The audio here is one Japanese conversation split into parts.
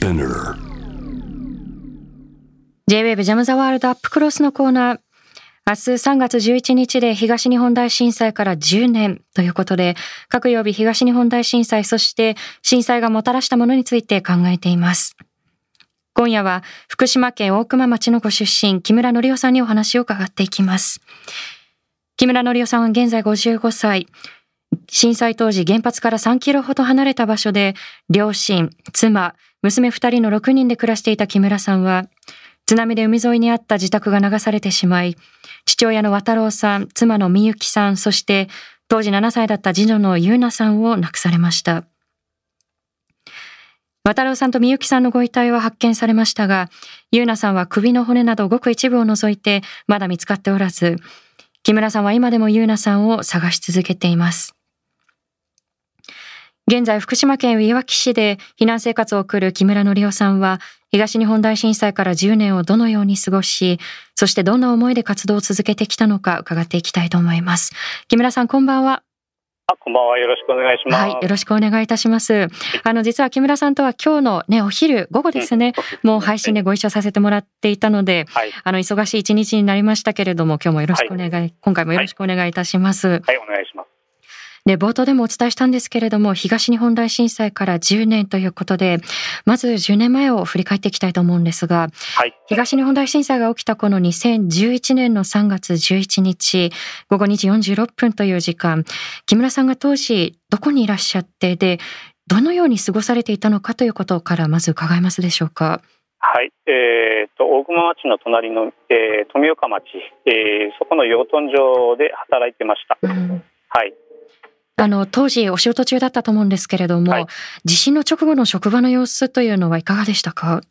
Spinner J-WAVE ジャムザワールドアップクロスのコーナー。明日3月11日で東日本大震災から10年ということで、各曜日東日本大震災、そして震災がもたらしたものについて考えています。今夜は福島県大熊町のご出身、木村則夫さんにお話を伺っていきます。木村則夫さんは現在55歳。震災当時原発から3キロほど離れた場所で、両親、妻、娘2人の6人で暮らしていた木村さんは、津波で海沿いにあった自宅が流されてしまい、父親の渡郎さん、妻のみゆきさん、そして当時7歳だった次女のゆうなさんを亡くされました。渡郎さんとみゆきさんのご遺体は発見されましたが、ゆうなさんは首の骨などごく一部を除いてまだ見つかっておらず、木村さんは今でもゆうなさんを探し続けています。現在、福島県いわき市で避難生活を送る木村則夫さんは、東日本大震災から10年をどのように過ごし、そしてどんな思いで活動を続けてきたのか伺っていきたいと思います。木村さん、こんばんは。あ、こんばんは。よろしくお願いします。はい、よろしくお願いいたします。あの、実は木村さんとは今日のね、お昼、午後ですね、もう配信でご一緒させてもらっていたので、はい、あの、忙しい一日になりましたけれども、今日もよろしくお願い、はい、今回もよろしくお願いいたします。はい、はい、お願いします。で、冒頭でもお伝えしたんですけれども、東日本大震災から10年ということで、まず10年前を振り返っていきたいと思うんですが、はい、東日本大震災が起きたこの2011年の3月11日、午後2時46分という時間、木村さんが当時どこにいらっしゃって、で、どのように過ごされていたのかということからまず伺えますでしょうか？はい、えーと、大熊町の隣の、えー、富岡町、えー、そこの養豚場で働いてました。うん、はい。あの、当時お仕事中だったと思うんですけれども、はい、地震の直後の職場の様子というのはいかがでしたか？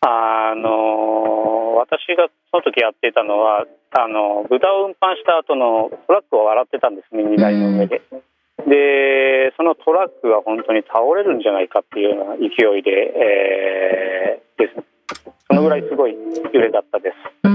あの、私がその時やっていたのは、あの、豚を運搬した後のトラックを洗ってたんですね、荷台の上で。で、そのトラックが本当に倒れるんじゃないかっていうような勢いで、えー、ですね。そのぐらいすごい揺れだったです。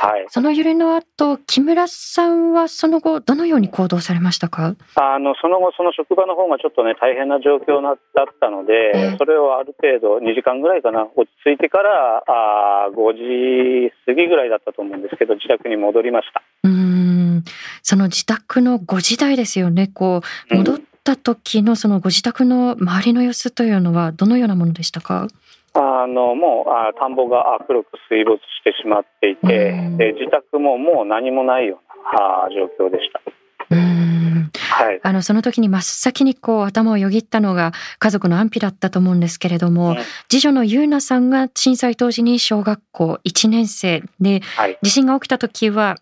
はい、その揺れの後、木村さんはその後、どのように行動されましたか？あのその後、その職場の方がちょっとね、大変な状況だったので、えー、それをある程度、2時間ぐらいかな、落ち着いてからあ5時過ぎぐらいだったと思うんですけど、自宅に戻りました。うん。その自宅の5時台ですよね、こう戻った時のそのご自宅の周りの様子というのは、どのようなものでしたか？あのもうあ田んぼが黒く水没してしまっていて、で自宅ももう何もないようなあ状況でした。はい、あのその時に真っ先にこう頭をよぎったのが家族の安否だったと思うんですけれども、うん、次女の優奈さんが震災当時に小学校1年生で、はい、地震が起きた時は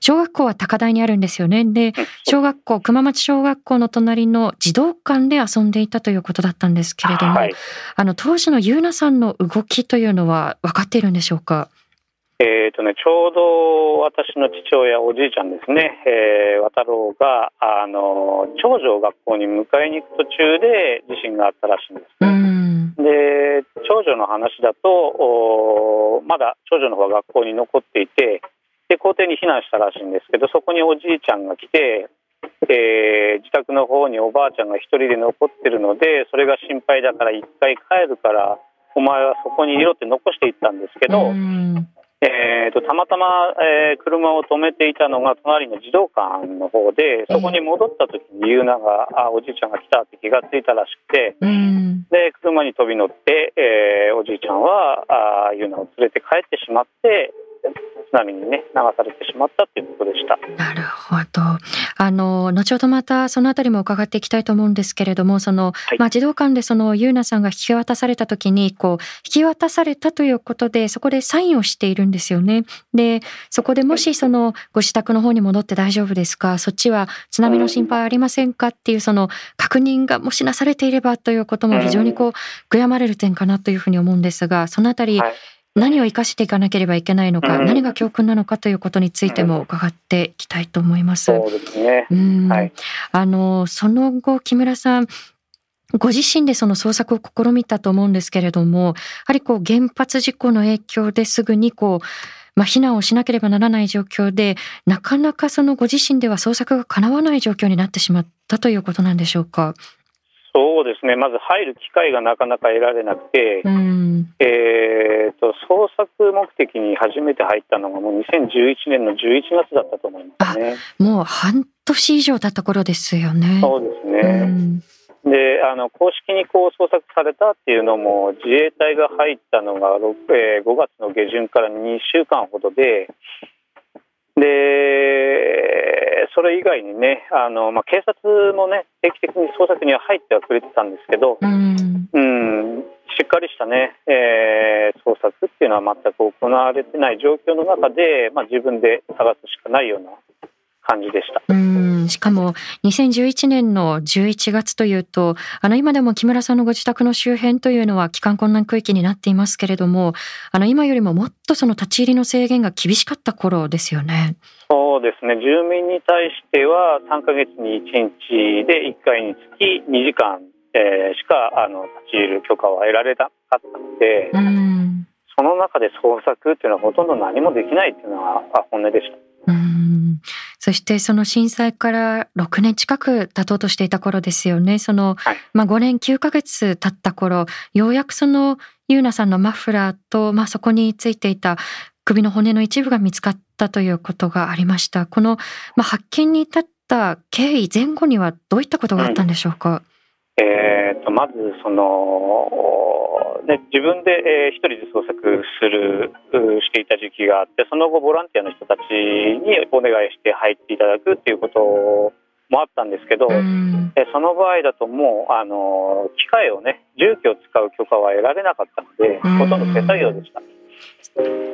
小学校は高台にあるんですよね。で、小学校、熊町小学校の隣の児童館で遊んでいたということだったんですけれども、はい、あの、当時のゆうなさんの動きというのは分かっているんでしょうか？えーとね、ちょうど私の父親、おじいちゃんですね、えー、渡郎があの長女を学校に迎えに行く途中で地震があったらしいんです、ね、で長女の話だとまだ長女の方は学校に残っていてで校庭に避難したらしいんですけどそこにおじいちゃんが来て、えー、自宅の方におばあちゃんが一人で残ってるのでそれが心配だから一回帰るからお前はそこにいろって残していったんですけど、えーと、たまたま、えー、車を止めていたのが隣の児童館の方でそこに戻った時にユーナがあおじいちゃんが来たって気がついたらしくて、で車に飛び乗って、えー、おじいちゃんはあユーナを連れて帰ってしまって津波にね流されてしまったっていうことでした。なるほど。あの後ほどまたそのあたりも伺っていきたいと思うんですけれども、その、はい、まあ児童館でそのゆうなさんが引き渡された時にこう引き渡されたということでそこでサインをしているんですよね。で、そこでもしそのご自宅の方に戻って大丈夫ですか、そっちは津波の心配ありませんか？っていうその確認がもしなされていればということも非常にこう悔やまれる点かなというふうに思うんですが、そのあたり、はい何を生かしていかなければいけないのか、うん、何が教訓なのかということについても伺っていきたいと思います。そうですね。はい。あのその後木村さん。ご自身でその捜索を試みたと思うんですけれども、やはりこう原発事故の影響ですぐにこう、まあ、避難をしなければならない状況で、なかなかそのご自身では捜索が叶わない状況になってしまったということなんでしょうか？そうですね、まず入る機会がなかなか得られなくて、うん、えーと、捜索目的に初めて入ったのが、もう2011年の11月だったと思いますね。もう半年以上経った頃ですよね。そうですね、うんであの公式にこう捜索されたっていうのも自衛隊が入ったのが 5,、えー、5月の下旬から2週間ほどででそれ以外にねあの、まあ、警察もね定期的に捜索には入ってはくれてたんですけど、うん、うんしっかりしたね、えー、捜索っていうのは全く行われてない状況の中で、まあ、自分で探すしかないような感じでした。うんしかも2011年の11月というとあの今でも木村さんのご自宅の周辺というのは帰還困難区域になっていますけれどもあの今よりももっとその立ち入りの制限が厳しかった頃ですよね。そうですね住民に対しては3か月に1日で1回につき2時間、えー、しかあの立ち入る許可は得られなかったので。うんその中で捜索っていうのはほとんど何もできないっていうのが本音でした。うんそしてその震災から6年近く経とうとしていた頃ですよね。その、はい、まあ5年9ヶ月経った頃、ようやくそのユーナさんのマフラーと、まあそこについていた首の骨の一部が見つかったということがありました。この、まあ、発見に至った経緯前後にはどういったことがあったんでしょうか、うん、えーと、まずそのね、自分で、えー、一人で捜索するしていた時期があってその後ボランティアの人たちにお願いして入っていただくっていうこともあったんですけど、うん、えその場合だともうあの機械をね重機を使う許可は得られなかったので、ほとんど手作業でした。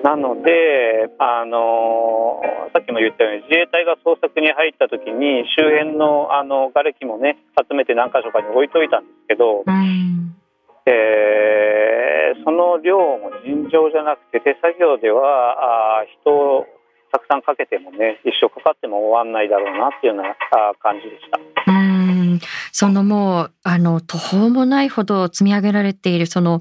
なので、あのさっきも言ったように自衛隊が捜索に入った時に周辺のあの瓦礫もね集めて何箇所かに置いといたんですけど、うんえー、その量も尋常じゃなくて手作業ではあ人をたくさんかけてもね一生かかっても終わんないだろうなっていうような感じでした。うんそのもうあの途方もないほど積み上げられているその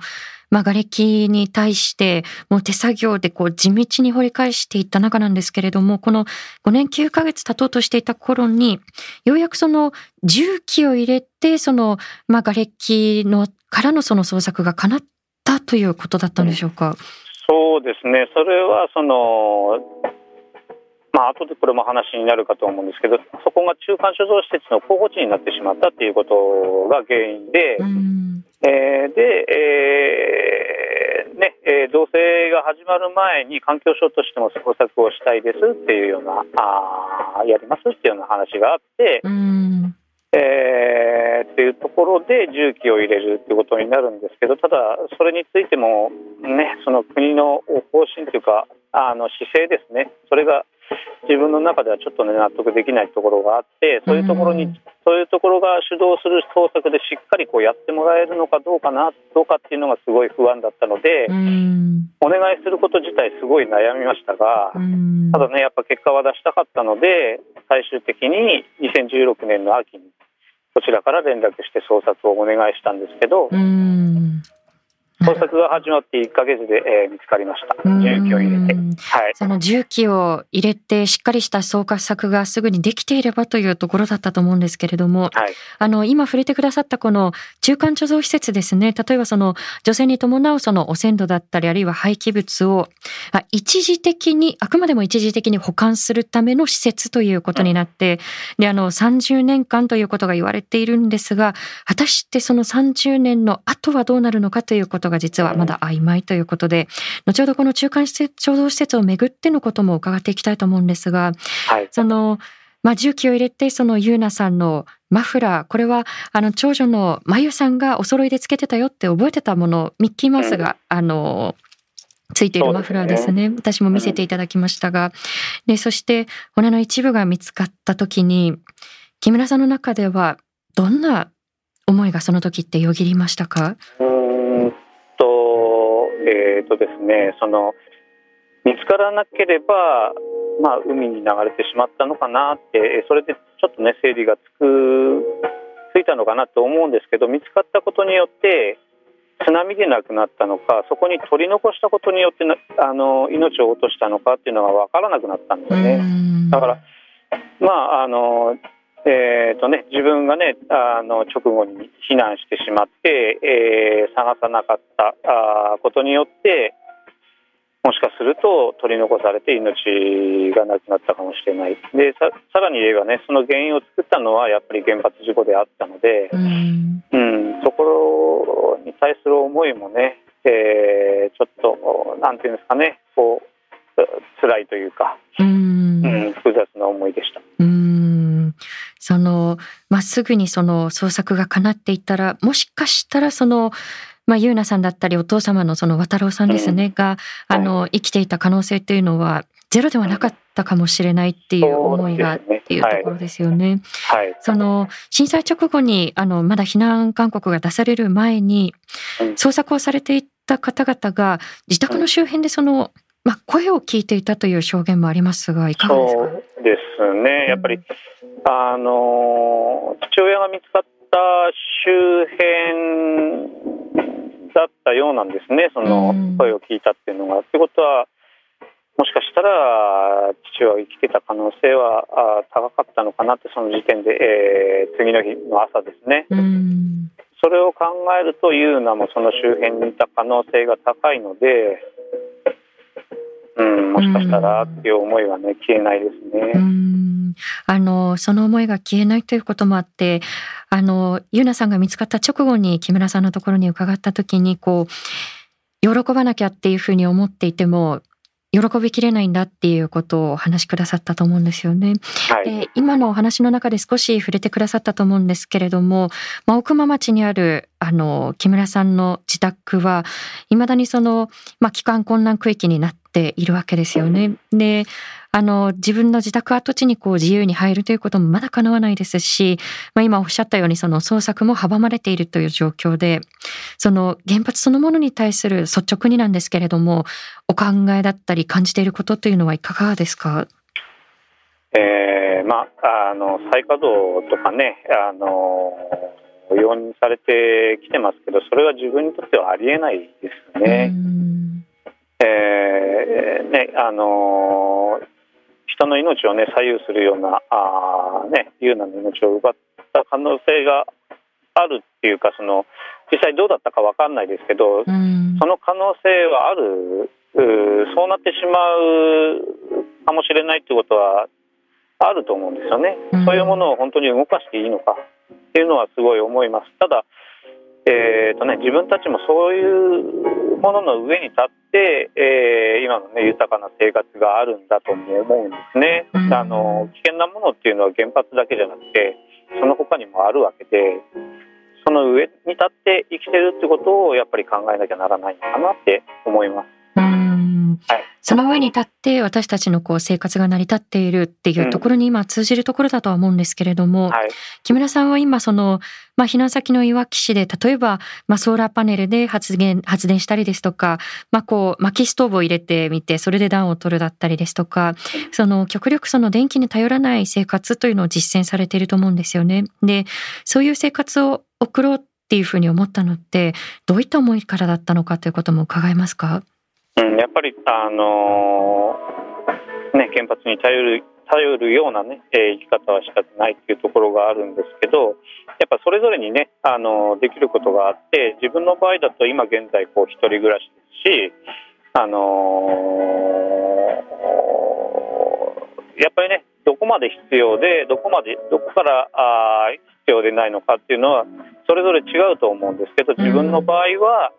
まあ、瓦礫に対してもう手作業でこう地道に掘り返していった中なんですけれどもこの5年9ヶ月経とうとしていた頃にようやくその重機を入れてその、まあ、瓦礫のからのその捜索が叶ったということだったんでしょうか？そうですね。それはそのまあ後でこれも話になるかと思うんですけど、そこが中間所蔵施設の候補地になってしまったっていうことが原因で、えー、で、えー、ね、えー、同棲が始まる前に環境省としても捜索をしたいですっていうような、あやりますっていうような話があって、えー、っていうところで重機を入れるっていうことになるんですけどただそれについてもねその国の方針というかあの姿勢ですね。それが自分の中ではちょっとね納得できないところがあってそういうところに、そういうところが主導する捜索でしっかりこうやってもらえるのかどうかなどうかっていうのがすごい不安だったのでお願いすること自体すごい悩みましたがただねやっぱ結果は出したかったので最終的に2016年の秋にこちらから連絡して捜索をお願いしたんですけど捜索が始まって1か月で、えー、見つかりました。重機を入れて。はい。その重機を入れてしっかりした捜索がすぐにできていればというところだったと思うんですけれども、はい、あの、今触れてくださったこの中間貯蔵施設ですね。例えばその女性に伴うその汚染土だったり、あるいは廃棄物を一時的に、あくまでも一時的に保管するための施設ということになって、うん、で、あの、30年間ということが言われているんですが、果たしてその30年の後はどうなるのかということがが実はまだ曖昧ということで、後ほどこの中間施設、共同施設をめぐってのことも伺っていきたいと思うんですが、はい、その、まあ、重機を入れて、そのユーナさんのマフラー、これは、あの、長女のまゆさんがお揃いでつけてたよって覚えてたもの、ミッキーマウスが、あの、ついているマフラーですね。すね私も見せていただきましたが。で、そして骨の一部が見つかった時に、木村さんの中ではどんな思いがその時ってよぎりましたか？えーとですね、その見つからなければ、まあ、海に流れてしまったのかなってそれでちょっとね整理がつくついたのかなと思うんですけど見つかったことによって津波で亡くなったのかそこに取り残したことによってあの命を落としたのかっていうのが分からなくなったんですね。だからまああのえーとね、自分が、ね、あの直後に避難してしまって、えー、探さなかったあことによってもしかすると取り残されて命がなくなったかもしれない。でささらに言えばねその原因を作ったのはやっぱり原発事故であったので、うん、うん、そこに対する思いもね、えー、ちょっとなんていうんですかねこう辛いというか、うん、うん、複雑な思いでした。うんそのまっすぐにその捜索が叶っていったらもしかしたらそのまあ、ゆうなさんだったりお父様のその渡郎さんですね、うん、があの生きていた可能性というのはゼロではなかったかもしれないっていう思いがっていうところですよね。はい、その震災直後にあのまだ避難勧告が出される前に捜索をされていた方々が自宅の周辺でその、まあ、声を聞いていたという証言もありますがいかがですか？そうですね。やっぱり、うん、あの父親が見つかった周辺だったようなんですね、その声を聞いたっていうのが。ということは、もしかしたら父は生きてた可能性は高かったのかなってその時点で、えー、次の日の朝ですね。それを考えるとユーナもその周辺にいた可能性が高いので、うん、もしかしたらっていう思いはね消えないですね。あのその思いが消えないということもあってあのゆうなさんが見つかった直後に木村さんのところに伺った時にこう喜ばなきゃっていうふうに思っていても喜びきれないんだっていうことをお話しくださったと思うんですよね。はい、で今のお話の中で少し触れてくださったと思うんですけれども、まあ、奥間町にあるあの木村さんの自宅はいまだにその、まあ、帰還困難区域になっているわけですよね。であの、自分の自宅跡地にこう自由に入るということもまだ叶わないですし、まあ、今おっしゃったようにその捜索も阻まれているという状況で、その原発そのものに対する率直になんですけれども、お考えだったり感じていることというのはいかがですか？えー、まあ、あの、再稼働とかね、あの、容認されてきてますけど、それは自分にとってはありえないですね。えー、ね、あの人の命をね左右するようなあね優ナの命を奪った可能性があるっていうかその実際どうだったか分かんないですけど、その可能性はあるそうなってしまうかもしれないってことはあると思うんですよね、そういうものを本当に動かしていいのかっていうのはすごい思います。ただえーとね、自分たちもそういうものの上に立って、えー、今の、ね、豊かな生活があるんだとも思うんですね、うん、あの危険なものっていうのは原発だけじゃなくてその他にもあるわけでその上に立って生きてるってことをやっぱり考えなきゃならないのかなって思います。はい、その上に立って私たちのこう生活が成り立っているっていうところに今通じるところだとは思うんですけれども、うんはい、木村さんは今その、まあ、避難先のいわき市で例えば、まあ、ソーラーパネルで発電発電したりですとか、まあ、こう薪ストーブを入れてみてそれで暖を取るだったりですとかその極力その電気に頼らない生活というのを実践されていると思うんですよね。でそういう生活を送ろうっていうふうに思ったのってどういった思いからだったのかということも伺えますか？うん、やっぱり、あのー、ね、原発に頼る頼るようなね、えー、生き方はしたないっていうところがあるんですけどやっぱそれぞれにね、あのー、できることがあって自分の場合だと今現在こう一人暮らしですし、あのー、やっぱりねどこまで必要でどこまでどこからあ必要でないのかっていうのはそれぞれ違うと思うんですけど自分の場合は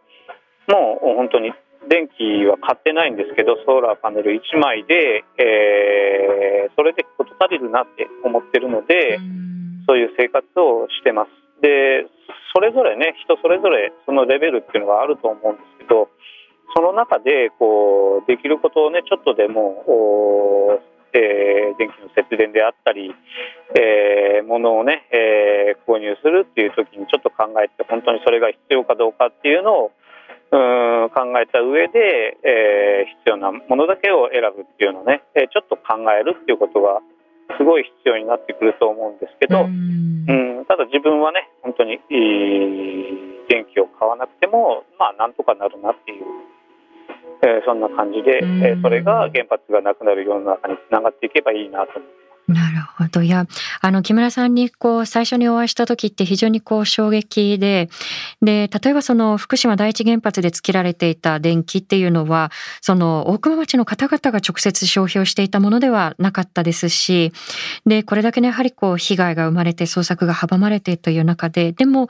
もう本当に電気は買ってないんですけどソーラーパネル1枚で、えー、それで事足りるなって思ってるので、そういう生活をしてます。でそれぞれね人それぞれそのレベルっていうのがあると思うんですけどその中でこうできることをねちょっとでもえー、電気の節電であったり、えー、物をね、えー、購入するっていう時にちょっと考えて本当にそれが必要かどうかっていうのをうん考えた上で、えー、必要なものだけを選ぶっていうのをね、えー、ちょっと考えるっていうことがすごい必要になってくると思うんですけど、うん、ただ自分はね本当に電気を買わなくてもまあなんとかなるなっていう、えー、そんな感じで、えー、それが原発がなくなる世の中につながっていけばいいなと思います。なるほど。いや、あの、木村さんにこう、最初にお会いした時って非常にこう、衝撃で、で、例えばその、福島第一原発で作られていた電気っていうのは、その、大熊町の方々が直接消費をしていたものではなかったですし、で、これだけね、やはりこう、被害が生まれて捜索が阻まれてという中で、でも、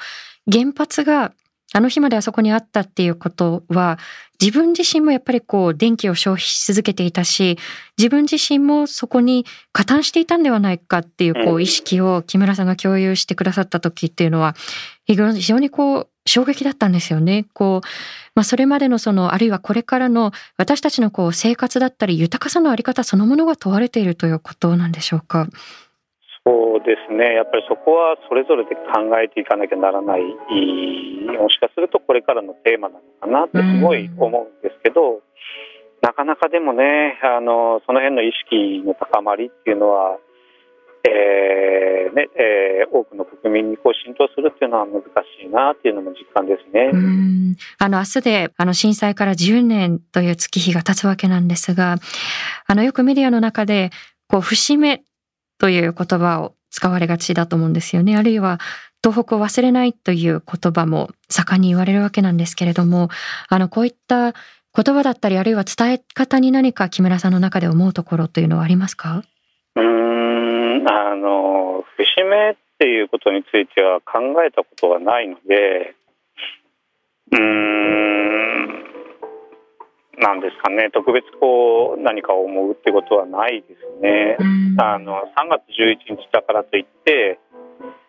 原発があの日まであそこにあったっていうことは、自分自身もやっぱりこう電気を消費し続けていたし、自分自身もそこに加担していたんではないかっていうこう意識を木村さんが共有してくださった時っていうのは、非常にこう衝撃だったんですよね。こう、まあそれまでのその、あるいはこれからの私たちのこう生活だったり豊かさのあり方そのものが問われているということなんでしょうか？そうですね、やっぱりそこはそれぞれで考えていかなきゃならない、もしかするとこれからのテーマなのかなってすごい思うんですけど、なかなかでもね、あのその辺の意識の高まりっていうのは、えーねえー、多くの国民にこう浸透するっていうのは難しいなっていうのも実感ですね。うん。あの明日であの震災から10年という月日が経つわけなんですが、あのよくメディアの中でこう節目という言葉を使われがちだと思うんですよね。あるいは東北を忘れないという言葉も盛んに言われるわけなんですけれども、あの、こういった言葉だったり、あるいは伝え方に何か木村さんの中で思うところというのはありますか？うん、あの、節目っていうことについては考えたことがないので、うん、なんですかね。特別こう何かを思うってことはないですね。あの3月11日だからといって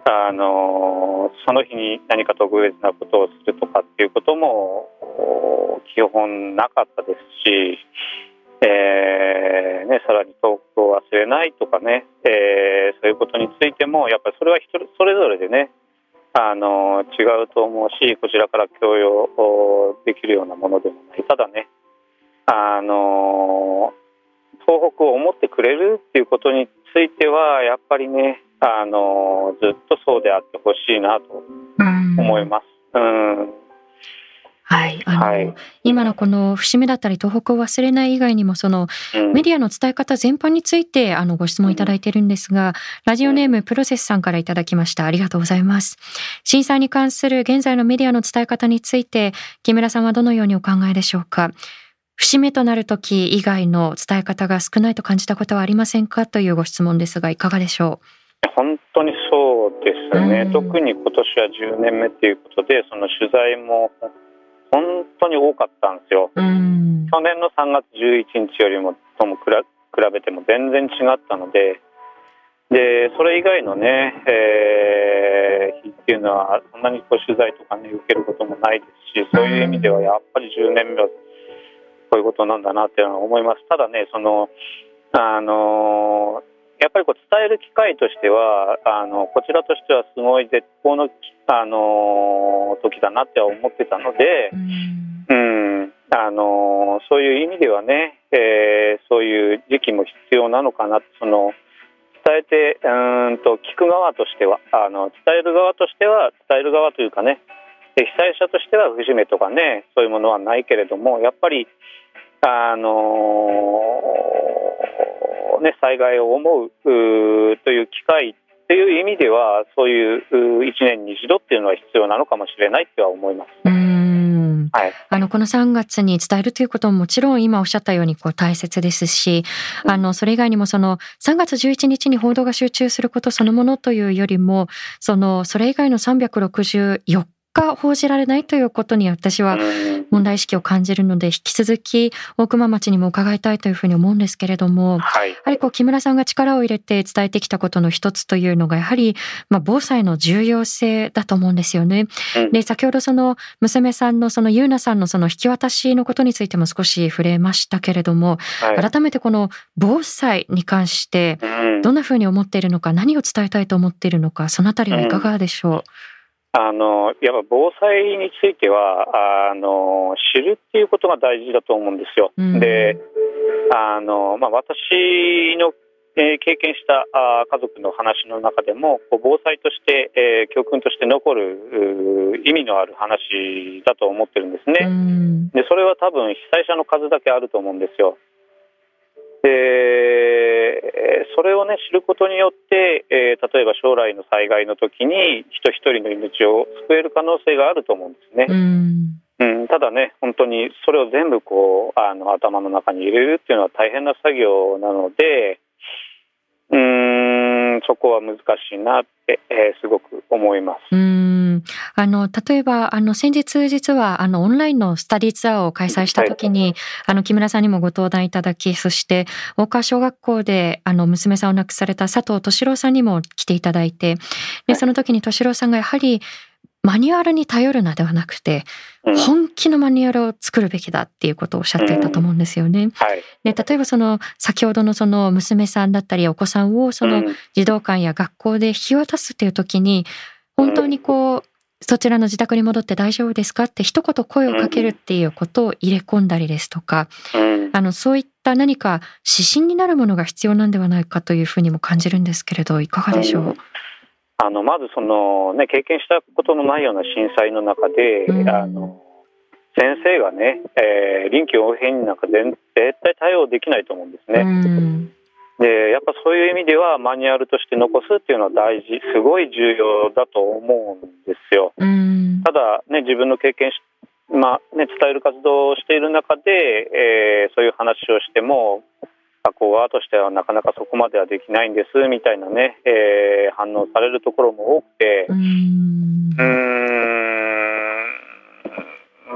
あのその日に何か特別なことをするとかっていうことも基本なかったですし、えーね、さらに遠くを忘れないとかね、えー、そういうことについてもやっぱりそれは人それぞれでねあの違うと思うしこちらから強要できるようなものでもない。ただねあの東北を思ってくれるっていうことについてはやっぱりねあのずっとそうであってほしいなと思います。うんはい。あの、はい、今のこの節目だったり東北を忘れない以外にもその、メディアの伝え方全般についてあのご質問いただいているんですが、ラジオネームプロセスさんからいただきました。ありがとうございます。震災に関する現在のメディアの伝え方について木村さんはどのようにお考えでしょうか？節目となる時以外の伝え方が少ないと感じたことはありませんか？というご質問ですがいかがでしょう？本当にそうですね、特に今年は10年目ということでその取材も本当に多かったんですよ。去年の3月11日よりもとも比べても全然違ったので。でそれ以外のね、えー、日っていうのはそんなにこう取材とかね受けることもないですしそういう意味ではやっぱり10年目はこういうことなんだなっていうのは思います。ただね、そのあのやっぱりこう伝える機会としてはあのこちらとしてはすごい絶好のあの時だなって思ってたので、うん、うんあのそういう意味ではね、えー、そういう時期も必要なのかなその伝えてうんと聞く側としてはあの伝える側としては伝える側というかね被災者としては節目とかねそういうものはないけれどもやっぱりあのー、ね、災害を思うという機会っていう意味ではそういう1年に一度っていうのは必要なのかもしれないとは思います。うん。はい、あのこの3月に伝えるということももちろん今おっしゃったようにこう大切ですし、あのそれ以外にもその3月11日に報道が集中することそのものというよりもそのそれ以外の364果報じられないということに私は問題意識を感じるので引き続き大熊町にも伺いたいというふうに思うんですけれども、はい、やはりこう木村さんが力を入れて伝えてきたことの一つというのがやはりまあ防災の重要性だと思うんですよね。で先ほどその娘さんのその優奈さんのその引き渡しのことについても少し触れましたけれども、はい、改めてこの防災に関してどんなふうに思っているのか何を伝えたいと思っているのかそのあたりはいかがでしょう、うんあのやっぱ防災についてはあの知るっていうことが大事だと思うんですよ。うん、であの、まあ、私の、えー、経験したあ家族の話の中でもこう防災として、えー、教訓として残る意味のある話だと思ってるんですね。うん、でそれは多分被災者の数だけあると思うんですよ。でそれをね知ることによって、えー、例えば将来の災害の時に人一人の命を救える可能性があると思うんですね。うんうん、ただね、本当にそれを全部こうあの頭の中に入れるっていうのは大変な作業なので、うん、そこは難しいなって、えー、すごく思います。うん。あの例えばあの先日実はあのオンラインのスタディツアーを開催した時に、はい、あの木村さんにもご登壇いただきそして大川小学校であの娘さんを亡くされた佐藤敏郎さんにも来ていただいてでその時に敏郎さんがやはりマニュアルに頼るのではなくて、本気のマニュアルを作るべきだっていうことをおっしゃっていたと思うんですよね。うん。はい、で例えばその先ほどのその娘さんだったりお子さんをその児童館や学校で引き渡すっていう時に本当にこうそちらの自宅に戻って大丈夫ですかって一言声をかけるっていうことを入れ込んだりですとか、あのそういった何か指針になるものが必要なんではないかというふうにも感じるんですけれどいかがでしょう、あのまずその、ね、経験したことのないような震災の中で、うん、あの先生がね、えー、臨機応変になんか絶対対応できないと思うんですね。うん、でやっぱそういう意味ではマニュアルとして残すっていうのは大事すごい重要だと思うんですよ。うん、ただ、ね、自分の経験しまあね、伝える活動をしている中で、えー、そういう話をしても学校側としてはなかなかそこまではできないんですみたいなね、えー、反応されるところも多くてうん。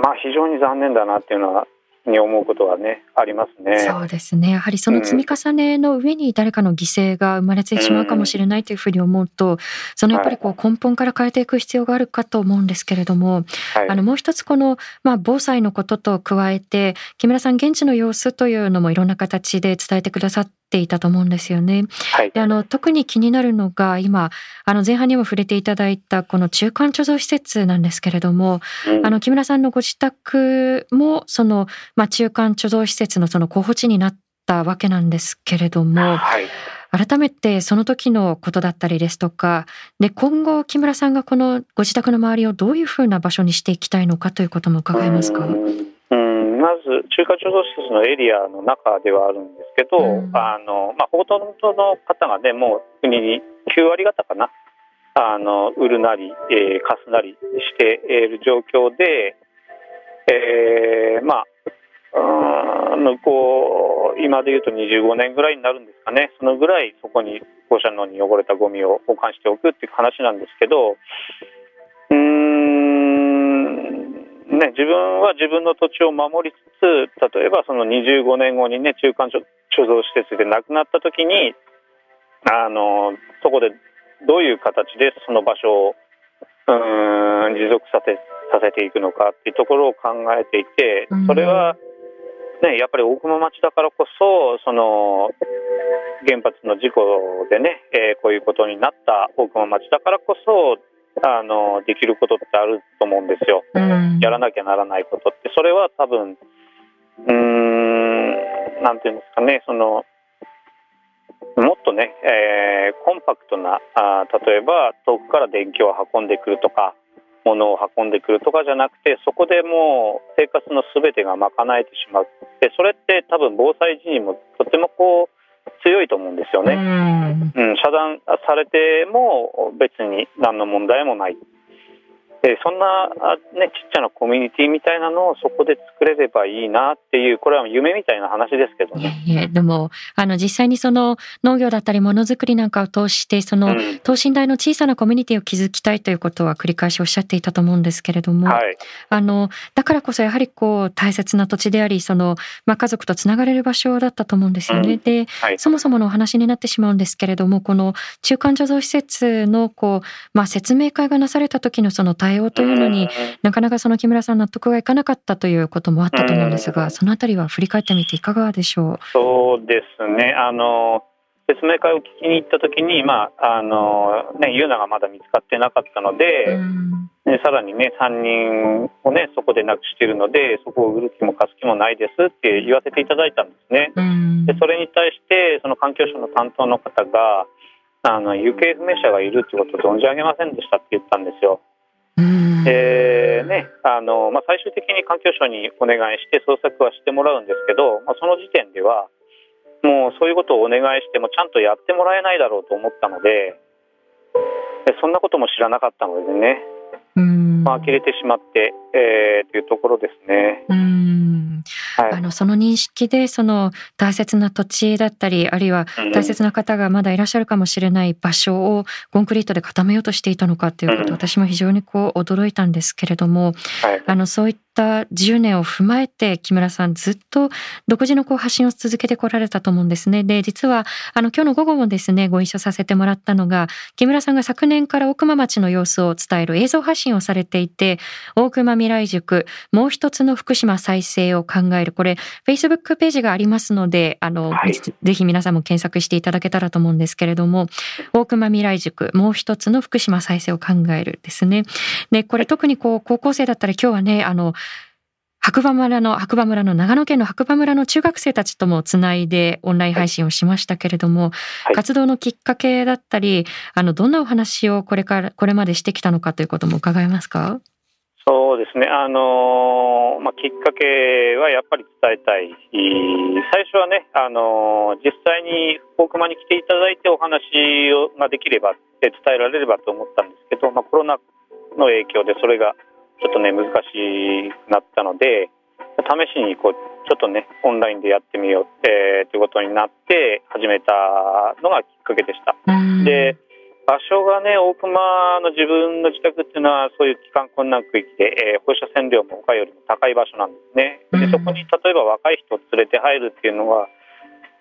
まあ非常に残念だなっていうのはに思うことがねありますね。そうですね。やはりその積み重ねの上に誰かの犠牲が生まれてしまうかもしれないというふうに思うと、そのやっぱりこう根本から変えていく必要があるかと思うんですけれども、はい、あのもう一つこのまあ防災のことと加えて木村さん現地の様子というのもいろんな形で伝えてくださっていたと思うんですよね。はい、であの特に気になるのが今あの前半にも触れていただいたこの中間貯蔵施設なんですけれども、うん、あの木村さんのご自宅もその、まあ、中間貯蔵施設のその候補地になったわけなんですけれども。はい改めてその時のことだったりですとかで今後木村さんがこのご自宅の周りをどういうふうな場所にしていきたいのかということも伺えますか？まず中華貯蔵施設のエリアの中ではあるんですけど、うん、あのまあ、ほとんどの方がねもう国に9割方かなあの売るなり、えー、貸すなりしている状況で、えー、まあ向こう今でいうと25年ぐらいになるんですかね。そのぐらいそこに放射能に汚れたゴミを保管しておくっていう話なんですけどね、自分は自分の土地を守りつつ例えばその25年後にね中間貯蔵施設で亡くなった時にあのそこでどういう形でその場所をうん持続させさせていくのかっていうところを考えていてそれは、ね、やっぱり大熊町だからこそその原発の事故でね、えー、こういうことになった大熊町だからこそあのできることってあると思うんですよ、うん、やらなきゃならないことって。それは多分うんなんていうんですかね。そのもっとね、えー、コンパクトなあ例えば遠くから電気を運んでくるとか物を運んでくるとかじゃなくてそこでもう生活の全てが賄えてしまう。でそれって多分防災時にもとてもこう強いと思うんですよね。うん、遮断されても別に何の問題もない。でそんな、ね、ちっちゃなコミュニティみたいなのをそこで作れればいいなっていうこれは夢みたいな話ですけどね。いやでもあの実際にその農業だったりものづくりなんかを通してその、等身大の小さなコミュニティを築きたいということは繰り返しおっしゃっていたと思うんですけれども、はい、あのだからこそやはりこう大切な土地でありその、まあ、家族とつながれる場所だったと思うんですよね。うん、で、はい、そもそものお話になってしまうんですけれどもこの中間貯蔵施設のこう、まあ、説明会がなされた時のその対応というのに、なかなかその木村さん納得がいかなかったということもあったと思うんですが、そのあたりは振り返ってみていかがでしょう？そうですね。あの説明会を聞きに行った時に、まああのね、ユーナがまだ見つかってなかったので、ね、さらにね3人をねそこで亡くしているのでそこを売る気も貸す気もないですって言わせていただいたんですね。でそれに対してその環境省の担当の方があの行方不明者がいるってことを存じ上げませんでしたって言ったんですよ。えーねあのまあ、最終的に環境省にお願いして捜索はしてもらうんですけど、まあ、その時点ではもうそういうことをお願いしてもちゃんとやってもらえないだろうと思ったのででそんなことも知らなかったのでね、まあ呆れてしまって、えー、というところですね。うんはい、あのその認識でその大切な土地だったりあるいは大切な方がまだいらっしゃるかもしれない場所をコンクリートで固めようとしていたのかということ、私も非常にこう驚いたんですけれども、はい、あのそういった10年を踏まえて木村さんずっと独自のこう発信を続けてこられたと思うんですね。で実はあの今日の午後もですねご一緒させてもらったのが木村さんが昨年から大熊町の様子を伝える映像発信をされていて大熊未来塾もう一つの福島再生を考えるこれ Facebook ページがありますのであの、はい、ぜひ皆さんも検索していただけたらと思うんですけれども大熊未来塾もう一つの福島再生を考えるですね。でこれ特にこう高校生だったら今日はねあの白馬村の、白馬村の長野県の白馬村の中学生たちともつないでオンライン配信をしましたけれども、はい、活動のきっかけだったり、あの、どんなお話をこれから、これまでしてきたのかということも伺えますか？そうですね、あのまあ、きっかけはやっぱり伝えたい、最初はね、あの実際に大熊に来ていただいてお話をができれば、伝えられればと思ったんですけど、まあ、コロナの影響でそれがちょっとね難しくなったので試しにこうちょっとねオンラインでやってみようってということになって始めたのがきっかけでした。で場所がね大熊の自分の自宅っていうのはそういう帰還困難区域で、えー、放射線量も他よりも高い場所なんですね。でそこに例えば若い人を連れて入るっていうのは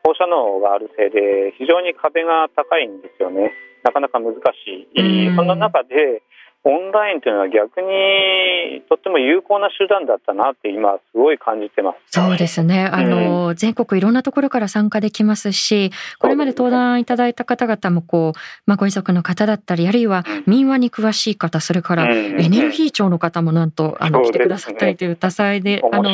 放射能があるせいで非常に壁が高いんですよね。なかなか難しい。そんな中でオンラインというのは逆にとっても有効な手段だったなって今すごい感じてます。そうですね。あの、うん、全国いろんなところから参加できますし、これまで登壇いただいた方々もこう、まあ、ご遺族の方だったり、あるいは民話に詳しい方、それからエネルギー庁の方もなんと、あの、来てくださったりという多彩で、あの、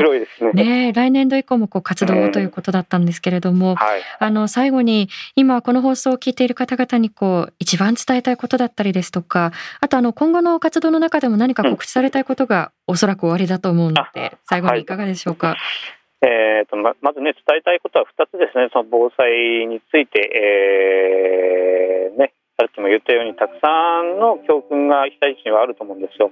ね、来年度以降もこう活動ということだったんですけれども、はい、あの、最後に今この放送を聞いている方々にこう、一番伝えたいことだったりですとか、あとあの、今後の活動の中でも何か告知されたいことがおそらく終わりだと思うので、最後にいかがでしょうか？はいえーとままずね、伝えたいことは2つですね、その防災について、えーね、さっきも言ったように、たくさんの教訓が被災地にはあると思うんですよ。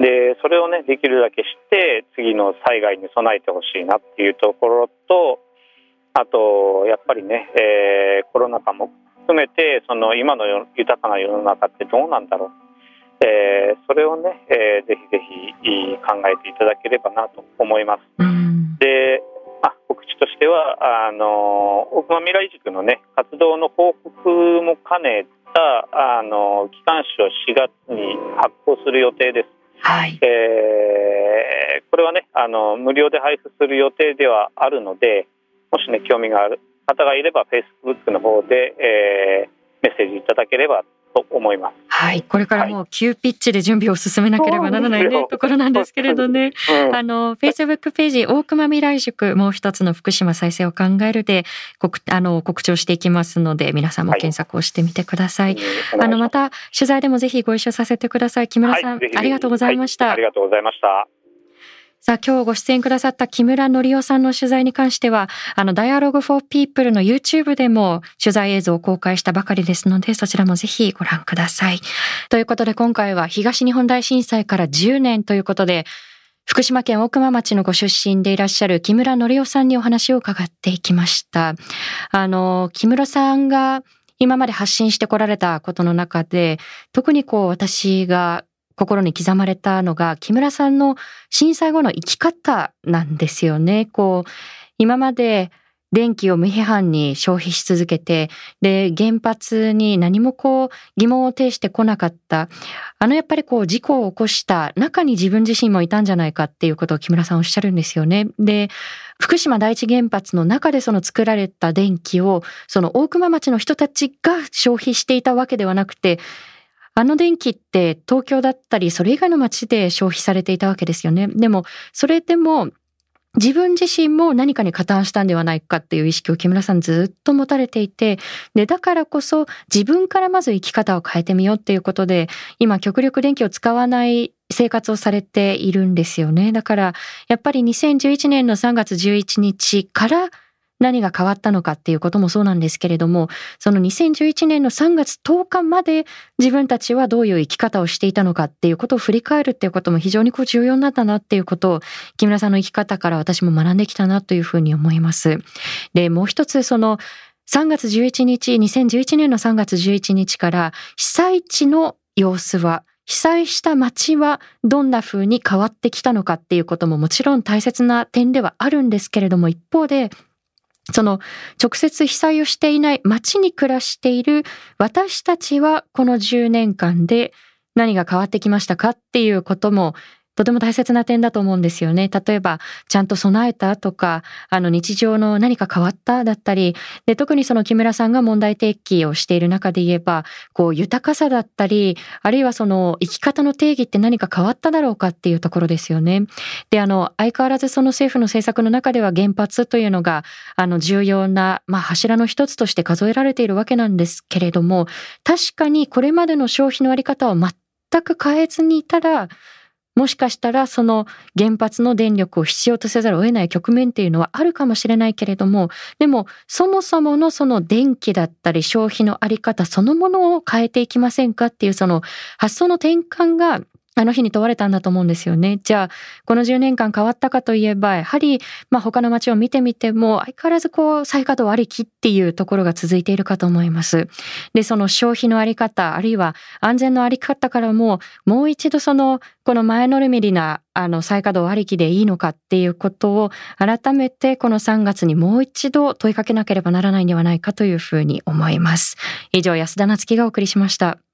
で、それをね、できるだけして、次の災害に備えてほしいなっていうところと、あと、やっぱりね、えー、コロナ禍も含めて、その今の豊かな世の中ってどうなんだろう。えー、それをね、えー、ぜひぜひ考えていただければなと思います。うん、で、あ、告知としてはあの大熊未来塾のね活動の報告も兼ねたあの機関誌を4月に発行する予定です。はい、えー、これはねあの無料で配布する予定ではあるのでもしね興味がある方がいれば Facebook の方で、えー、メッセージいただければと思います。はい、これからもう急ピッチで準備を進めなければならない、ね、ところなんですけれどね。うん、あの、Facebook ページ、大熊未来塾、もう一つの福島再生を考えるで、告あの告知をしていきますので、皆さんも検索をしてみてください。はい、あの、また、取材でもぜひご一緒させてください。木村さん、はい、ありがとうございました。ありがとうございました。さあ、今日ご出演くださった木村則夫さんの取材に関しては、あの、Dialogue for People の YouTube でも取材映像を公開したばかりですので、そちらもぜひご覧ください。ということで、今回は東日本大震災から10年ということで、福島県大熊町のご出身でいらっしゃる木村則夫さんにお話を伺っていきました。あの、木村さんが今まで発信してこられたことの中で、特にこう私が心に刻まれたのが木村さんの震災後の生き方なんですよね。こう今まで電気を無批判に消費し続けて、で、原発に何もこう疑問を呈してこなかった。あのやっぱりこう事故を起こした中に自分自身もいたんじゃないかっていうことを木村さんおっしゃるんですよね。で、福島第一原発の中でその作られた電気を、その大熊町の人たちが消費していたわけではなくて、あの電気って東京だったりそれ以外の街で消費されていたわけですよね。でもそれでも自分自身も何かに加担したんではないかっていう意識を木村さんずっと持たれていて、で、だからこそ自分からまず生き方を変えてみようっていうことで、今極力電気を使わない生活をされているんですよね。だから、やっぱり2011年の3月11日から何が変わったのかっていうこともそうなんですけれども、その2011年の3月10日まで自分たちはどういう生き方をしていたのかっていうことを振り返るっていうことも非常にこう重要になったなっていうことを木村さんの生き方から私も学んできたなというふうに思います。で、もう一つその3月11日、2011年の3月11日から被災地の様子は被災した街はどんな風に変わってきたのかっていうことももちろん大切な点ではあるんですけれども一方でその直接被災をしていない町に暮らしている私たちはこの10年間で何が変わってきましたかっていうこともとても大切な点だと思うんですよね。例えば、ちゃんと備えたとか、あの日常の何か変わっただったり、で、特にその木村さんが問題提起をしている中で言えば、こう豊かさだったり、あるいはその生き方の定義って何か変わっただろうかっていうところですよね。で、あの、相変わらずその政府の政策の中では原発というのが、あの、重要な、まあ、柱の一つとして数えられているわけなんですけれども、確かにこれまでの消費のあり方を全く変えずにいたら、もしかしたらその原発の電力を必要とせざるを得ない局面っていうのはあるかもしれないけれども、でもそもそものその電気だったり消費のあり方そのものを変えていきませんかっていうその発想の転換があの日に問われたんだと思うんですよね。じゃあ、この10年間変わったかといえば、やはり、まあ他の街を見てみても、相変わらずこう、再稼働ありきっていうところが続いているかと思います。で、その消費のあり方、あるいは安全のあり方からも、もう一度その、この前のるみりな、あの、再稼働ありきでいいのかっていうことを、改めてこの3月にもう一度問いかけなければならないんではないかというふうに思います。以上、安田なつきがお送りしました。